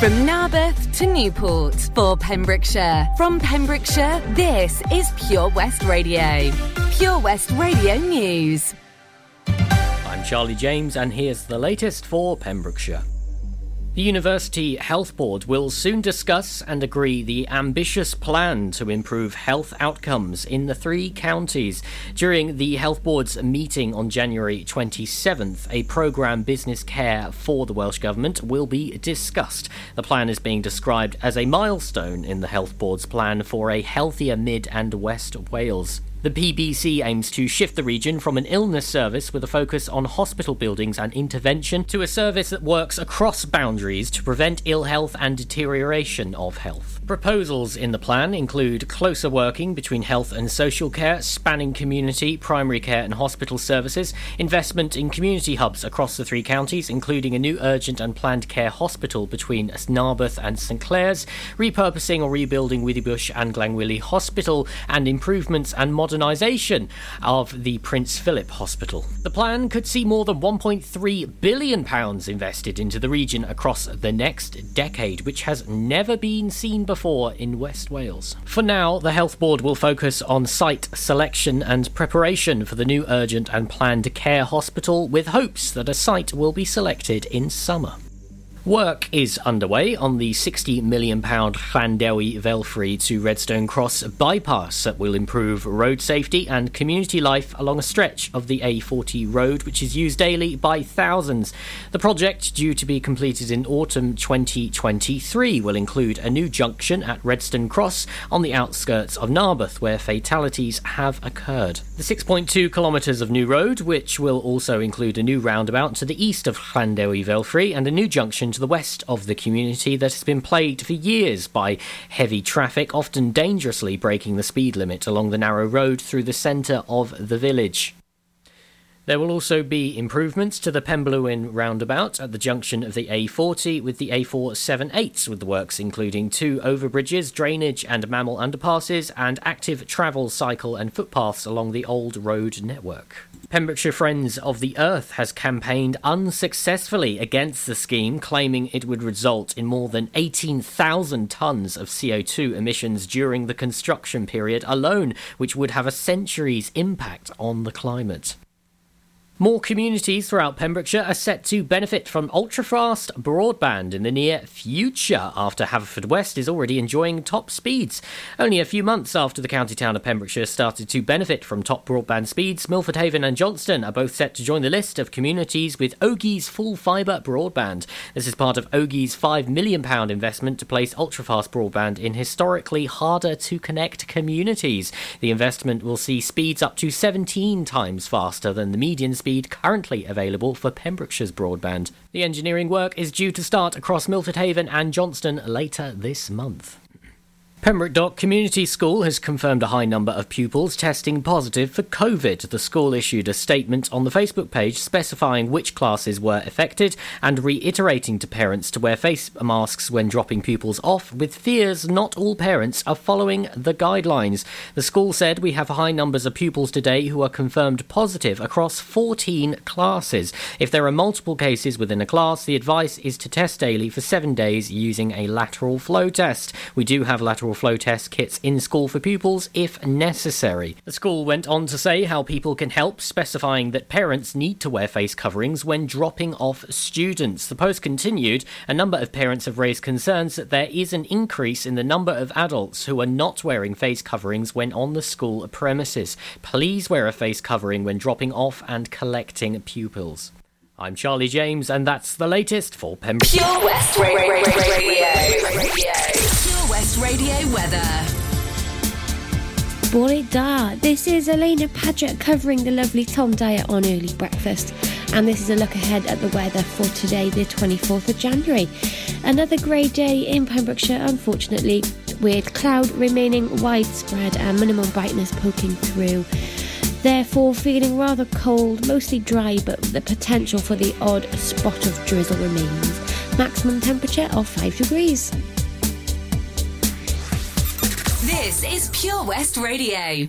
From Narberth to Newport for Pembrokeshire. From Pembrokeshire, this is Pure West Radio. Pure West Radio News. I'm Charlie James, and here's the latest for Pembrokeshire. The University Health Board will soon discuss and agree the ambitious plan to improve health outcomes in the three counties. During the Health Board's meeting on January 27th, a programme Business Case for the Welsh Government will be discussed. The plan is being described as a milestone in the Health Board's plan for a healthier Mid and West Wales. The PBC aims to shift the region from an illness service with a focus on hospital buildings and intervention to a service that works across boundaries to prevent ill health and deterioration of health. Proposals in the plan include closer working between health and social care, spanning community, primary care, and hospital services, investment in community hubs across the three counties, including a new urgent and planned care hospital between Narberth and St Clears, repurposing or rebuilding Withybush and Glangwili Hospital, and improvements and modernisation of the Prince Philip Hospital. The plan could see more than £1.3 billion invested into the region across the next decade, which has never been seen before in West Wales. For now, the Health Board will focus on site selection and preparation for the new urgent and planned care hospital, with hopes that a site will be selected in summer. Work is underway on the £60 million Llandewi Velfrey to Redstone Cross bypass that will improve road safety and community life along a stretch of the A40 road, which is used daily by thousands. The project, due to be completed in autumn 2023, will include a new junction at Redstone Cross on the outskirts of Narberth, where fatalities have occurred. The 6.2 kilometres of new road, which will also include a new roundabout to the east of Llandewi Velfrey and a new junction to the west of the community that has been plagued for years by heavy traffic, often dangerously breaking the speed limit along the narrow road through the centre of the village. There will also be improvements to the Penblewin roundabout at the junction of the A40 with the A478, with the works including two overbridges, drainage and mammal underpasses, and active travel, cycle, and footpaths along the old road network. Pembrokeshire Friends of the Earth has campaigned unsuccessfully against the scheme, claiming it would result in more than 18,000 tonnes of CO2 emissions during the construction period alone, which would have a century's impact on the climate. More communities throughout Pembrokeshire are set to benefit from ultra-fast broadband in the near future after Haverfordwest is already enjoying top speeds. Only a few months after the county town of Pembrokeshire started to benefit from top broadband speeds, Milford Haven and Johnston are both set to join the list of communities with Ogi's full fibre broadband. This is part of Ogi's £5 million investment to place ultra-fast broadband in historically harder to connect communities. The investment will see speeds up to 17 times faster than the median speed speed currently available for Pembrokeshire's broadband. The engineering work is due to start across Milford Haven and Johnston later this month. Pembroke Dock Community School has confirmed a high number of pupils testing positive for COVID. The school issued a statement on the Facebook page specifying which classes were affected and reiterating to parents to wear face masks when dropping pupils off, with fears not all parents are following the guidelines. The school said we have high numbers of pupils today who are confirmed positive across 14 classes. If there are multiple cases within a class, the advice is to test daily for seven days using a lateral flow test. We do have lateral flow test kits in school for pupils if necessary. The school went on to say how people can help, specifying that parents need to wear face coverings when dropping off students. The post continued a number of parents have raised concerns that there is an increase in the number of adults who are not wearing face coverings when on the school premises. Please wear a face covering when dropping off and collecting pupils. I'm Charlie James, and that's the latest for Pembroke. Pure West Radio. Pure West Radio weather. Bore da. This is Alaina Paget covering the lovely Tom Dyer on early breakfast. And this is a look ahead at the weather for today, the 24th of January. Another grey day in Pembrokeshire, unfortunately, with cloud remaining widespread and minimum brightness poking through. Therefore, feeling rather cold, mostly dry, but the potential for the odd spot of drizzle remains. Maximum temperature of 5 degrees. This is Pure West Radio.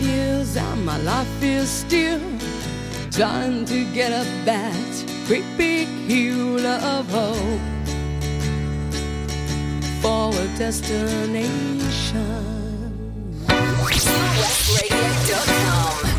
years and my life is still trying to get up that great big hill of hope for a destination. WestRadio.com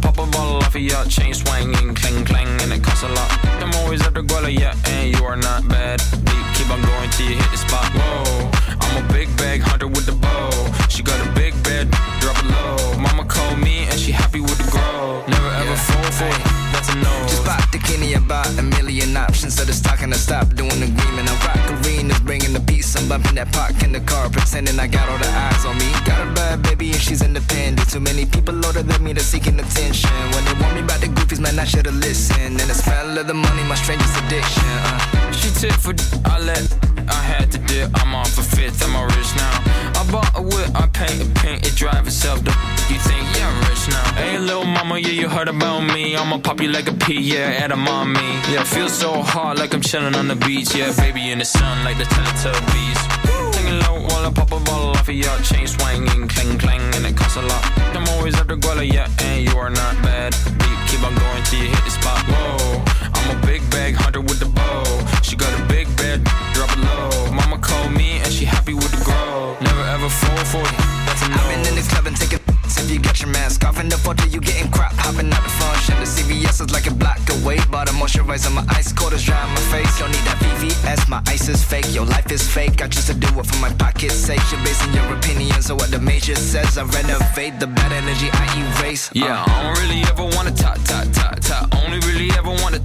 pop a bottle off of your chain swinging, clang clang, and it costs a lot. I'm always after Guala, yeah, and you are not bad. Deep, keep on going till you hit the spot. Whoa, I'm a big bag hunter with the bow. She got a big bed, drop it low. Mama called me and she happy with the grow. Never ever yeah. fall for it what's a no? Just pop the kidney, about a million options. So the stock talking, I stop doing the agreement. I rock arenas, bringing the peace. I'm bumping that park in the car, pretending I got all the eyes on me. Got a bad baby and she's independent. Too many people older than me, they're seeking attention. When they want me about the goofies, man, I should've listened. And the smell of the money, my strangest addiction. Uh. She took for I let. I had to dip, I'm off a fifth, I'm rich now. I bought a whip, I paint a paint. it drives itself. The you think, yeah, I'm rich now. Hey, little mama, yeah, you heard about me. I'm a pop you like a pea. Yeah, at a mommy. Yeah, feel so hot like I'm chilling on the beach. Yeah, baby in the sun like the Teletubbies. Singing low while I pop a bottle off of your chain swinging, clang clang, and it costs a lot. I'm always at the guala, yeah, and you are not bad. Beat, keep on going till you hit the spot. Whoa, I'm a big bag hunter with the bow. She got a big bed, drop it low. Mama called me and she happy with the grow. Never ever fall for it, that's a no. I've been in this club and taking if you got your mask off in the photo, you getting crap hopping out the function. The CVS is like a block away, but I'm moisturizing my ice cold is dry on my face. Don't need that VVS, my ice is fake, your life is fake. I choose to do it for my pocket's sake. You're basing your opinions on what the major says. I renovate the bad energy I erase. Yeah, uh. I don't really ever wanna talk, talk, talk, talk. Only really ever wanna.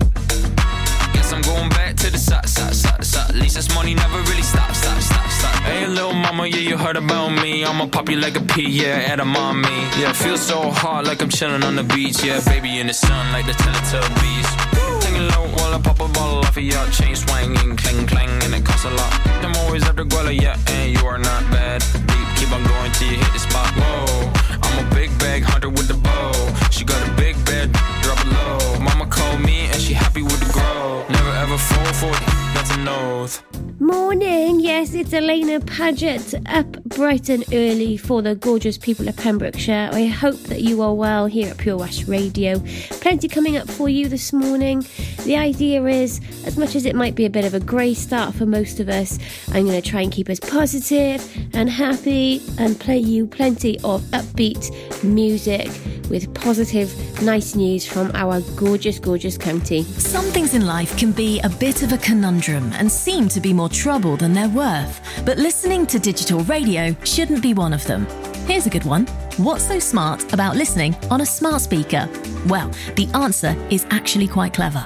I'm going back to the side, side, side, side. At least this money never really stops, stop, stop, stop. Hey, little mama, yeah, you heard about me. I'ma pop you like a pea, yeah, at a mommy. Yeah, feel so hot like I'm chilling on the beach. Yeah, baby in the sun like the Teletubbies. Singing low while I pop a bottle off of your chain swinging, clang clang, and it costs a lot. I'm always the guala, yeah, and you are not bad. Deep, keep on going till you hit the spot. Whoa, I'm a big bag hunter with the bow. She got a big bed, drop low. Mama called me and she happy with the grow. Never ever fall for it, that's an oath. Morning, yes, it's Alaina Paget up bright and early for the gorgeous people of Pembrokeshire. I hope that you are well here at Pure West Radio. Plenty coming up for you this morning. The idea is, as much as it might be a bit of a grey start for most of us, I'm going to try and keep us positive and happy and play you plenty of upbeat music with positive, nice news from our gorgeous, gorgeous county. Some things in life can be a bit of a conundrum and seem to be more trouble than they're worth. But listening to digital radio shouldn't be one of them. Here's a good one. What's so smart about listening on a smart speaker? Well, the answer is actually quite clever.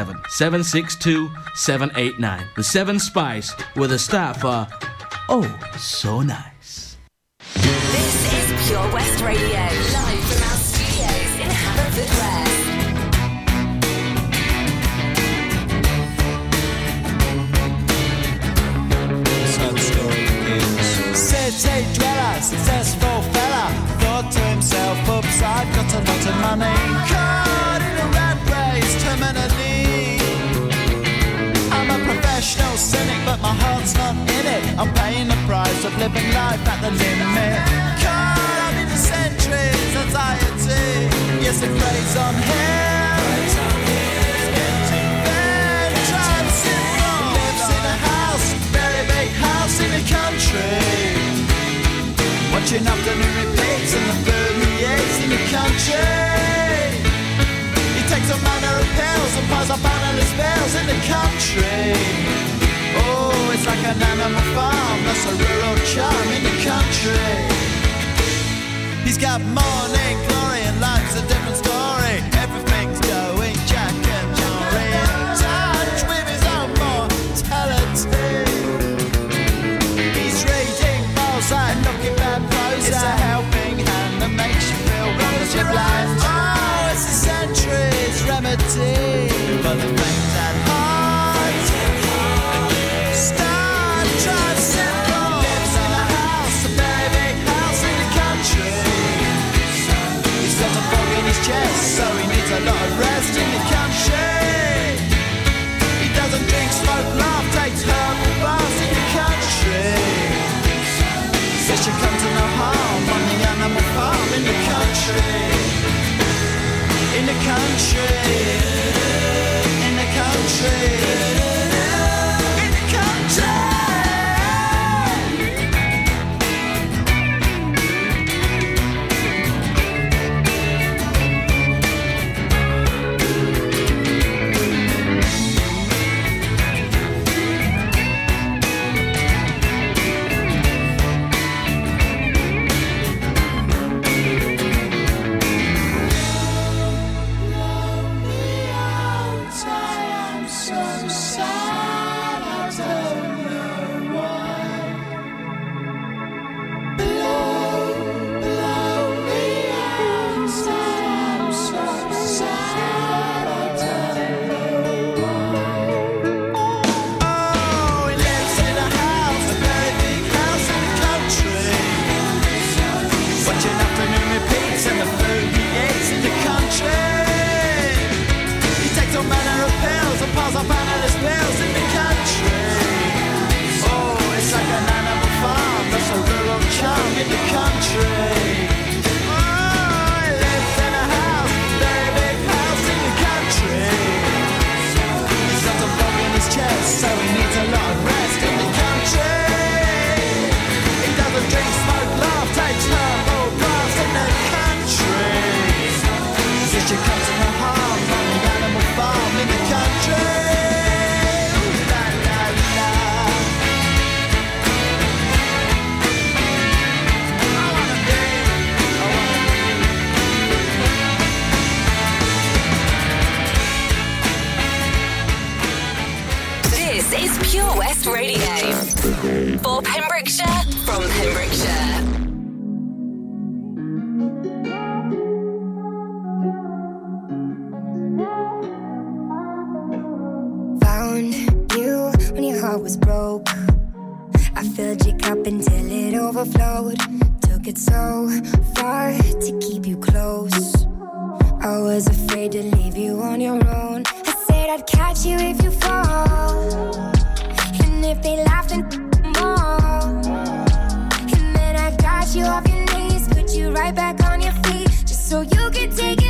767 762 789. The Seven Spice with a staff are oh so nice. This is Pure West Radio, live from our studios in City dweller, successful fella, thought to himself, oops, I've got a lot of money. Caught in a rat race, terminally my heart's not in it. I'm paying the price of living life at the limit. God, I'm in the centuries, anxiety. Yes, it plays on him. In the country, Watching afternoon repeats and the permeates in the country. He takes a manner of pills and piles up analyst bills in the country. It's like an animal farm, that's a rural charm in the country. He's got morning glory and life's a different story. country, in the country. heart was broke. I filled your cup until it overflowed. Took it so far to keep you close. I was afraid to leave you on your own. I said I'd catch you if you fall. And if they laugh, then more. And then I got you off your knees, put you right back on your feet, just so you could take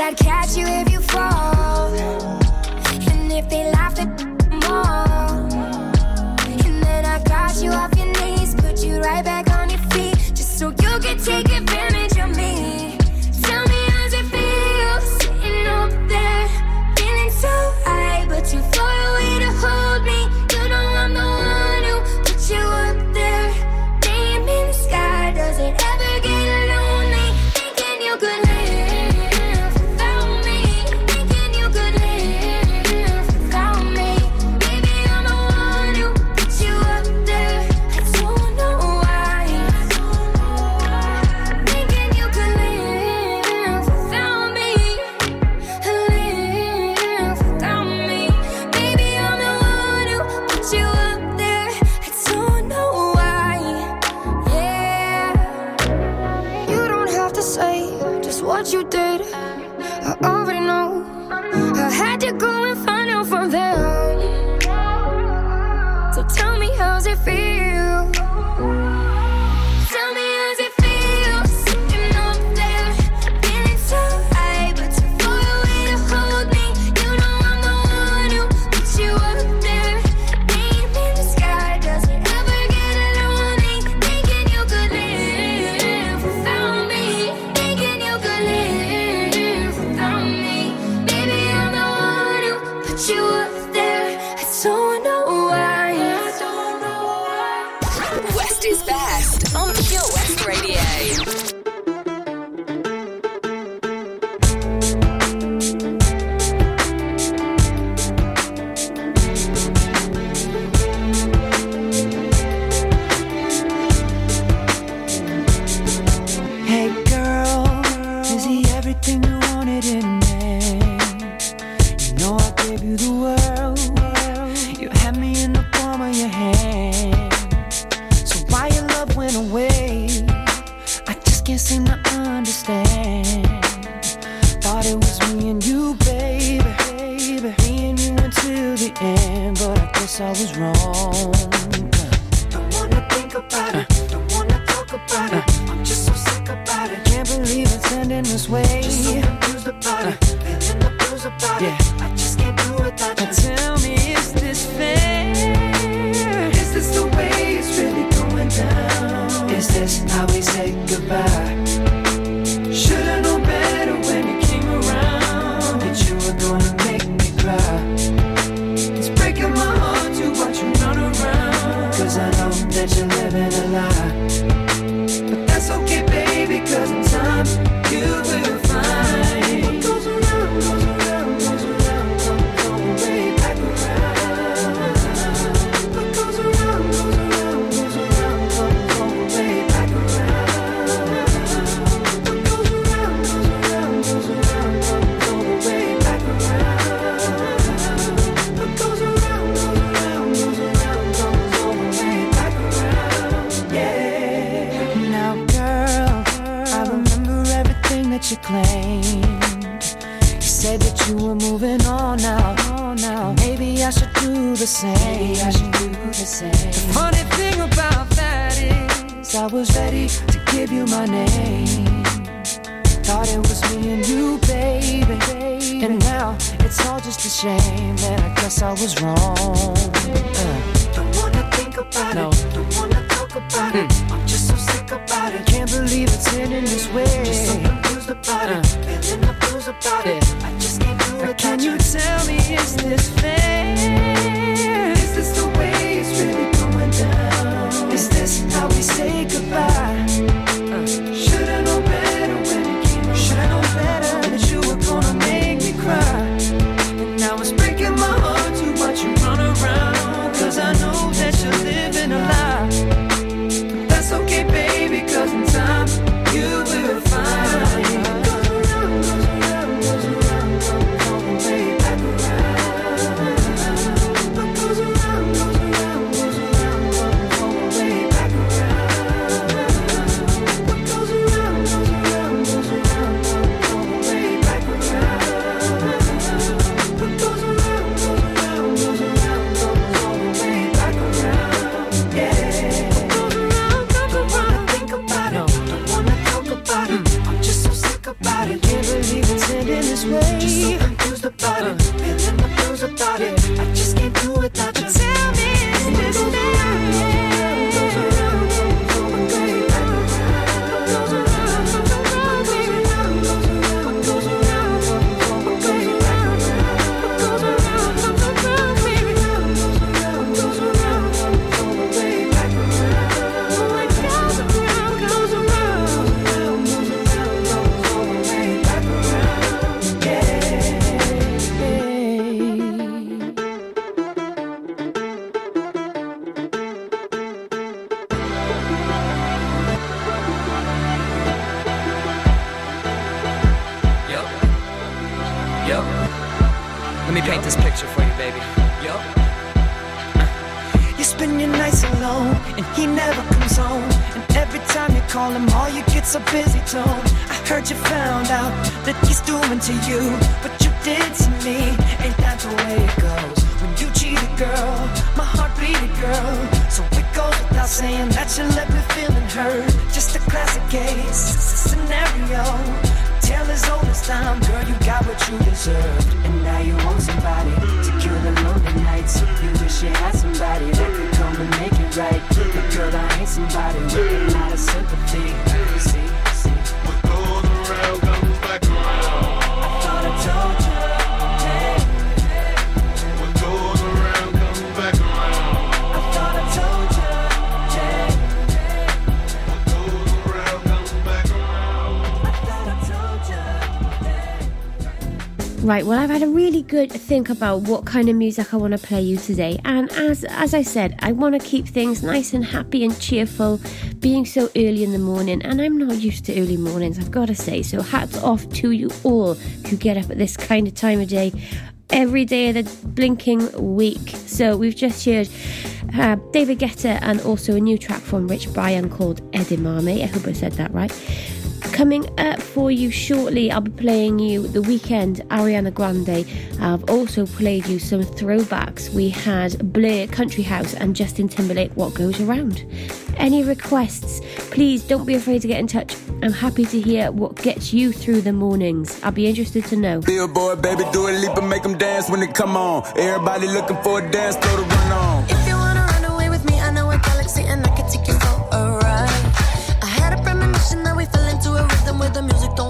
I'd catch you if found out that he's doing to you what you did to me. Ain't that the way it goes? When you cheat a girl, my heart beat a girl. So it goes without saying that you left me feeling hurt. Just a classic case scenario. Tell as old as time, girl, you got what you deserved. And now you want somebody to cure the lonely nights. You wish you had somebody that could come and make it right. But girl, I ain't somebody with a lot of sympathy. See, Right, well, I've had a really good think about what kind of music I want to play you today, and as as I said, I want to keep things nice and happy and cheerful, being so early in the morning, and I'm not used to early mornings, I've got to say. So hats off to you all who get up at this kind of time of day, every day of the blinking week. So we've just heard uh, David Guetta and also a new track from Rich Brian called Edamame. I hope I said that right. Coming up for you shortly, I'll be playing you The Weeknd, Ariana Grande. I've also played you some throwbacks. We had Blur Country House and Justin Timberlake, What Goes Around. Any requests, please don't be afraid to get in touch. I'm happy to hear what gets you through the mornings. I'll be interested to know. Billboard, baby, do a leap and make them dance when they come on. Everybody looking for a dance, throw the run on. If you wanna run away with me, I know a galaxy and the music don't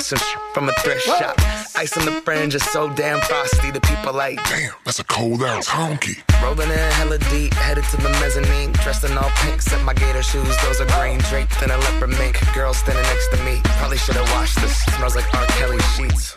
Some from a thrift shop. Ice on the fringe is so damn frosty. The people like, damn, that's a cold ass honky. Rolling in hella deep, headed to the mezzanine. Dressed in all pink, set my gator shoes. Those are green draped in a leopard mink. Girl standing next to me. Probably should have washed this. Smells like R. Kelly sheets.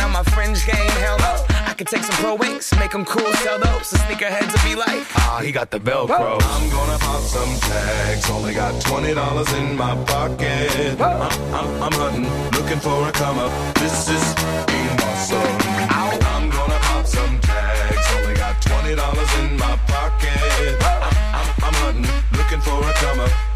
on my fringe game. Hell no. I could take some pro wings, make them cool, sell those. The sneakerheads will be like, ah, he got the Velcro. I'm gonna pop some tags. Only got twenty dollars in my pocket. I'm, I'm, I'm hunting, looking for a come up. This is fucking awesome. I'm gonna pop some tags. Only got twenty dollars in my pocket. I'm, I'm, I'm hunting, looking for a come up.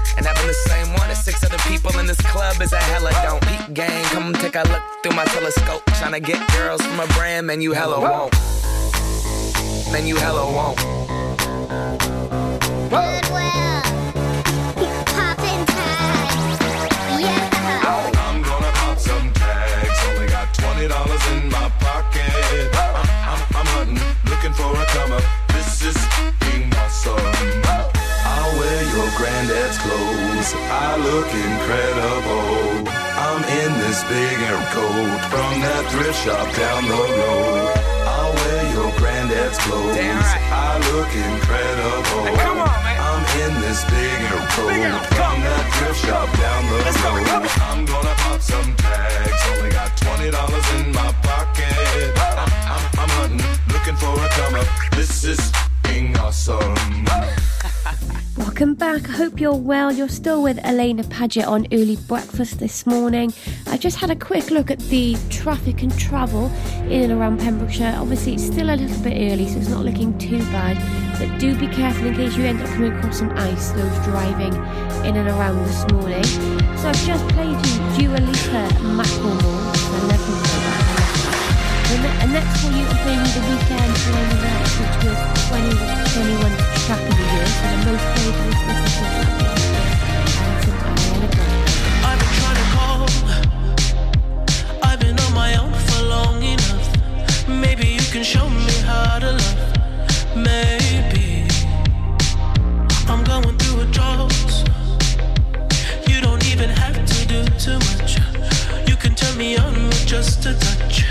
And having the same one as six other people in this club is a hella don't. Peep gang, come take a look through my telescope. Tryna get girls from a brand, man, you hella won't. Man, you hella won't. I'm gonna pop some tags. Only got twenty dollars in my pocket. I'm, I'm, I'm hunting, looking for a come up. This is I look incredible. I'm in this big air coat from that thrift shop down the road. I'll wear your granddad's clothes. I look incredible. I'm in this big air coat from that thrift shop down the road. I'm gonna pop some tags. Only got twenty dollars in my pocket. I'm, I'm, I'm hunting, looking for a come up. This is fucking awesome. Welcome back. I hope you're well. You're still with Alaina Paget on Early Breakfast this morning. I just had a quick look at the traffic and travel in and around Pembrokeshire. Obviously, it's still a little bit early, so it's not looking too bad. But do be careful in case you end up coming across some ice, those driving in and around this morning. So I've just played you Dua Lipa Macklemore. And for you, the Weeknd Night, which was 2021 track of the year, so the most played Grande. I've been trying to call. I've been on my own for long enough. Maybe you can show me how to love. Maybe I'm going through a drought. You don't even have to do too much. You can turn me on with just a touch,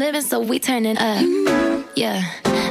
living, so we turn it up. Yeah,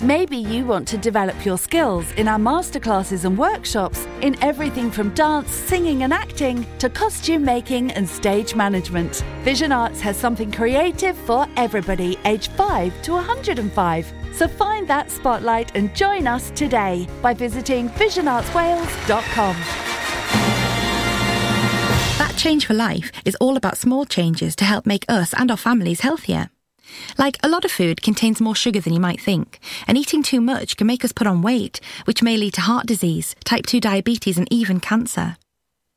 Maybe you want to develop your skills in our masterclasses and workshops in everything from dance, singing, and acting to costume making and stage management. Vision Arts has something creative for everybody, aged 5 to 105. So find that spotlight and join us today by visiting visionartswales.com. That Change for Life is all about small changes to help make us and our families healthier. Like a lot of food contains more sugar than you might think, and eating too much can make us put on weight, which may lead to heart disease, type 2 diabetes, and even cancer.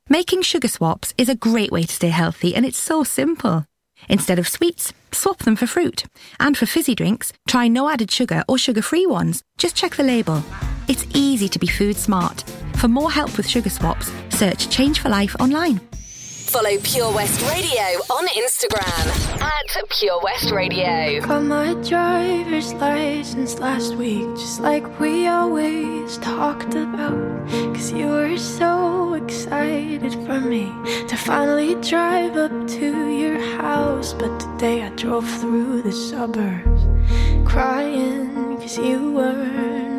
Making sugar swaps is a great way to stay healthy, and it's so simple. Instead of sweets, swap them for fruit. And for fizzy drinks, try no added sugar or sugar free ones. Just check the label. It's easy to be food smart. For more help with sugar swaps, search Change for Life online. Follow Pure West Radio on Instagram at Pure West Radio. Got my driver's license last week, just like we always talked about. Cause you were so excited for me to finally drive up to your house. But today I drove through the suburbs crying cause you weren't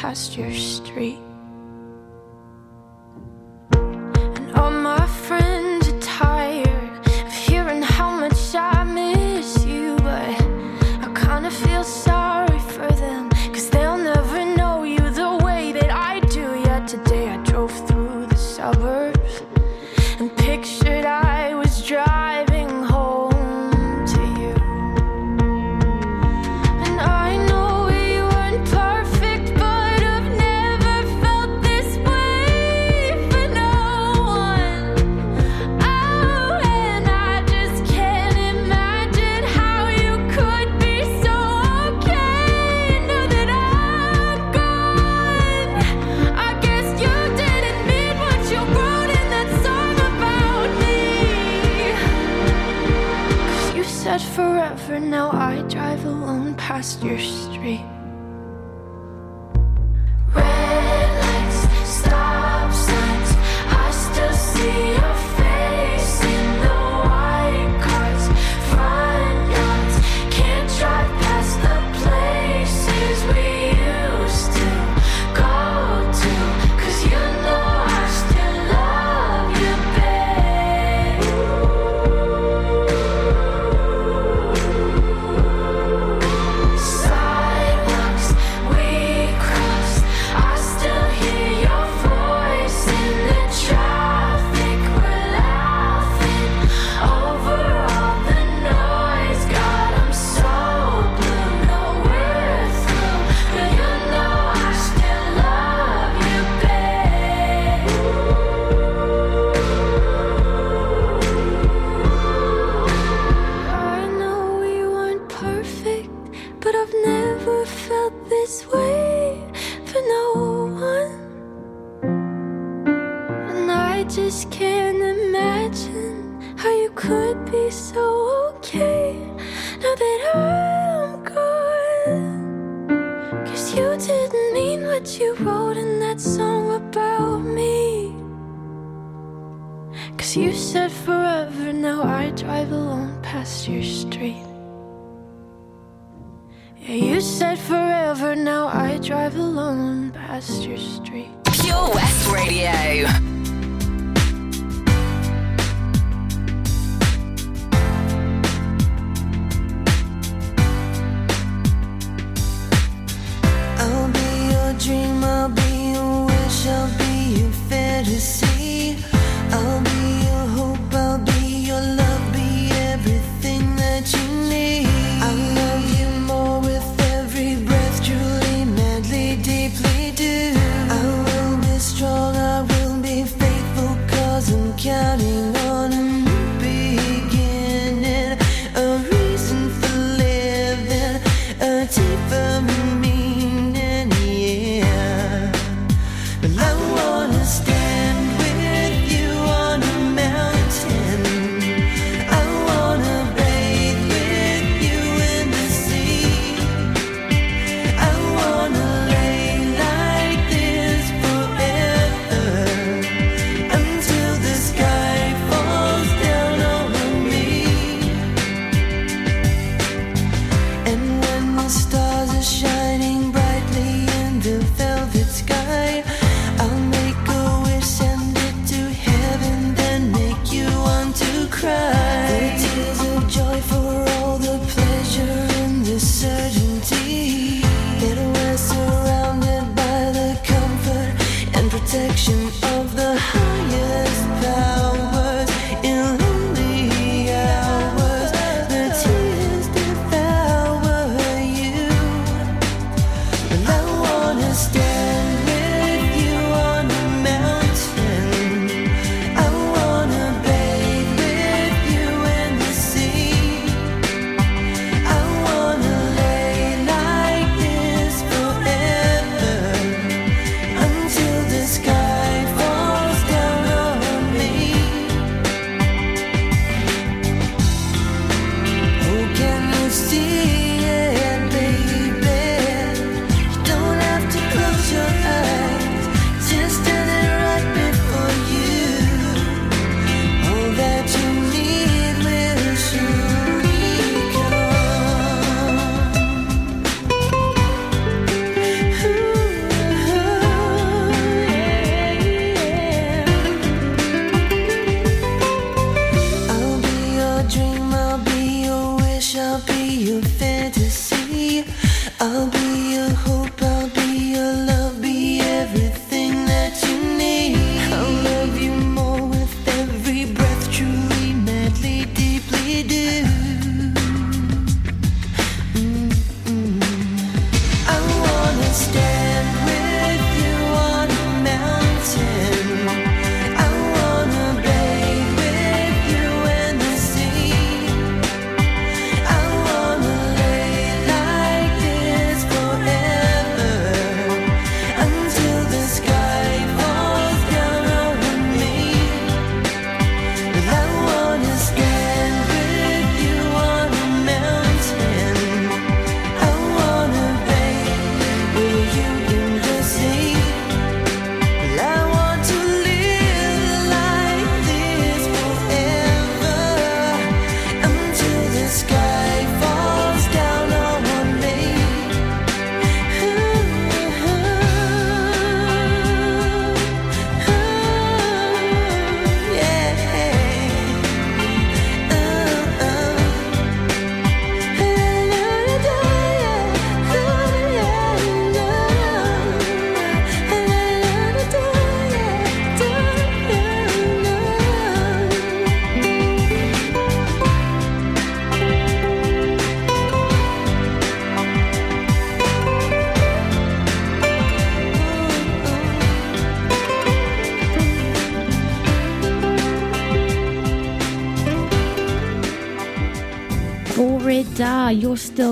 past your street.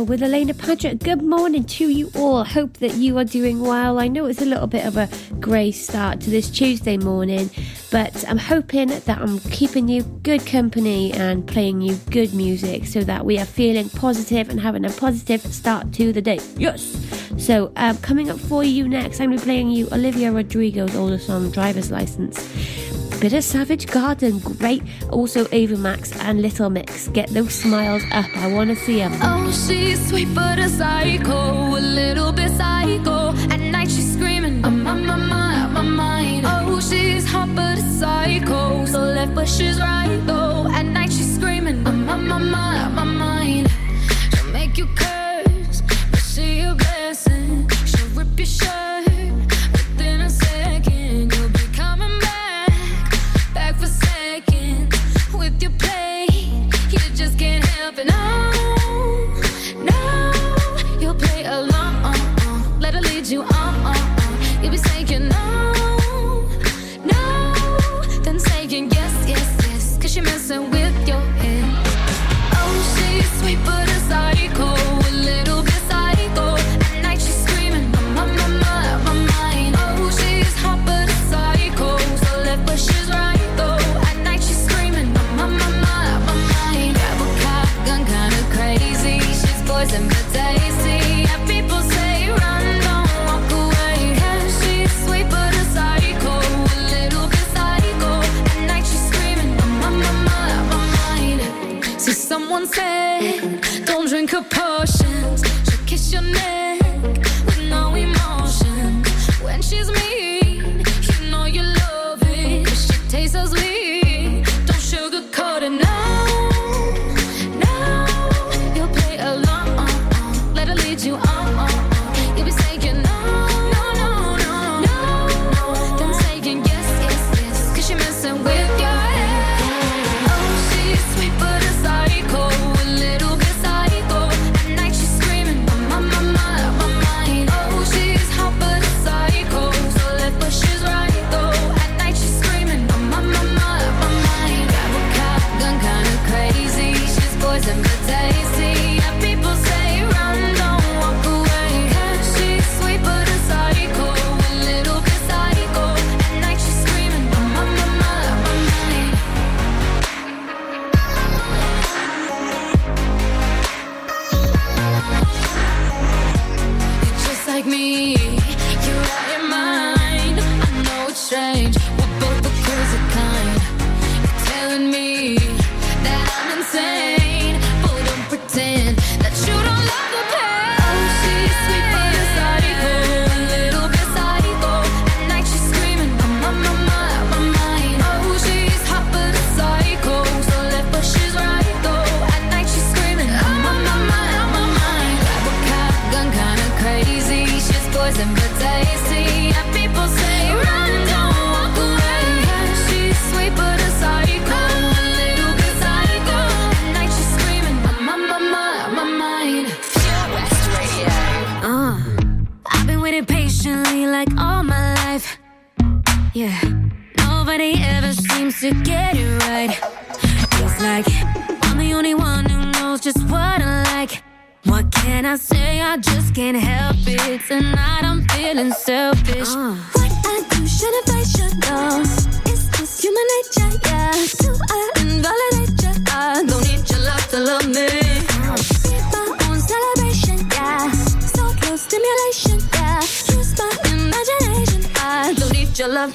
With Alaina Padgett. Good morning to you all. Hope that you are doing well. I know it's a little bit of a grey start to this Tuesday morning, but I'm hoping that I'm keeping you good company and playing you good music so that we are feeling positive and having a positive start to the day. Yes! So, um, coming up for you next, I'm going to be playing you Olivia Rodrigo's older song, Driver's License. Bit of Savage Garden, great. Also Ava Max and Little Mix. Get those smiles up, I wanna see them. Oh, she's sweet but a psycho, a little bit psycho. At night she's screaming, I'm on my mind, my mind. Oh, she's hot but a psycho, so left but she's right though. At night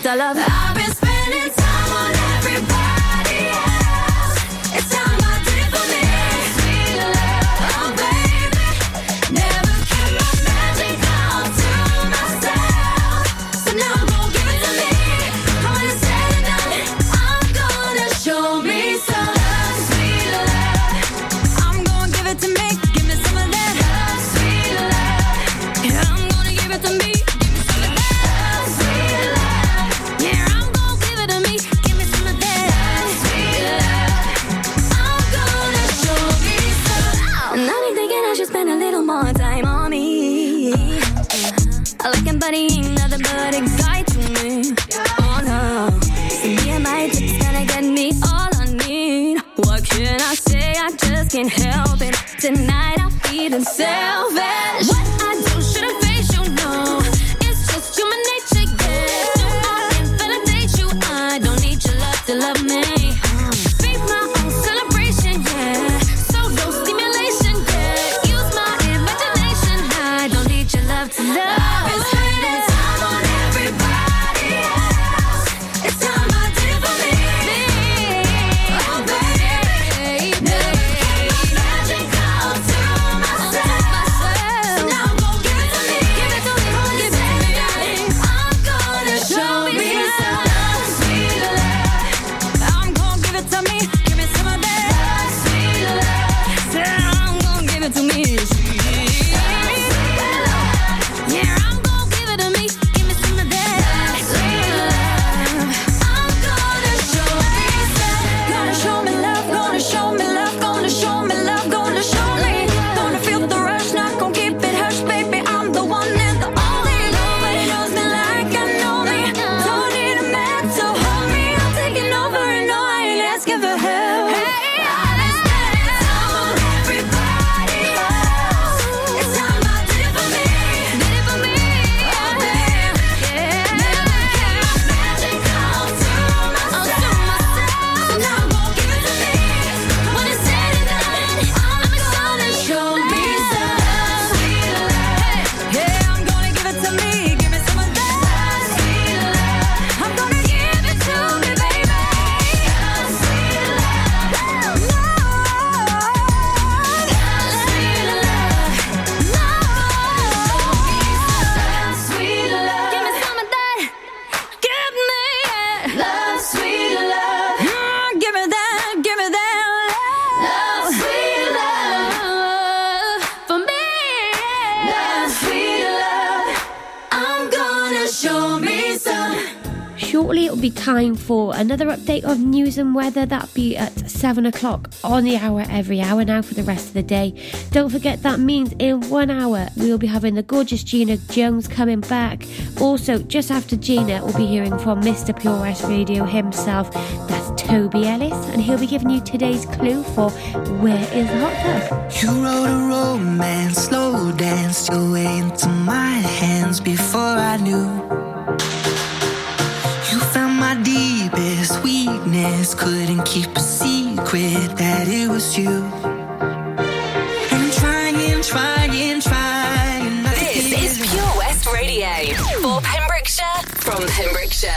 the love. I've been spending time on everybody else. It's time. For another update of news and weather. That'll be at 7 o'clock on the hour every hour now for the rest of the day. Don't forget that means in one hour we will be having the gorgeous Gina Jones coming back. Also, just after Gina, we'll be hearing from Mr. Pure West Radio himself. That's Toby Ellis, and he'll be giving you today's clue for Where is the Hot Tub? You wrote a romance, slow danced your way into my hands before I knew. Couldn't keep a secret that it was you. And I'm trying, trying, trying. This is Pure West Radio for Pembrokeshire from Pembrokeshire.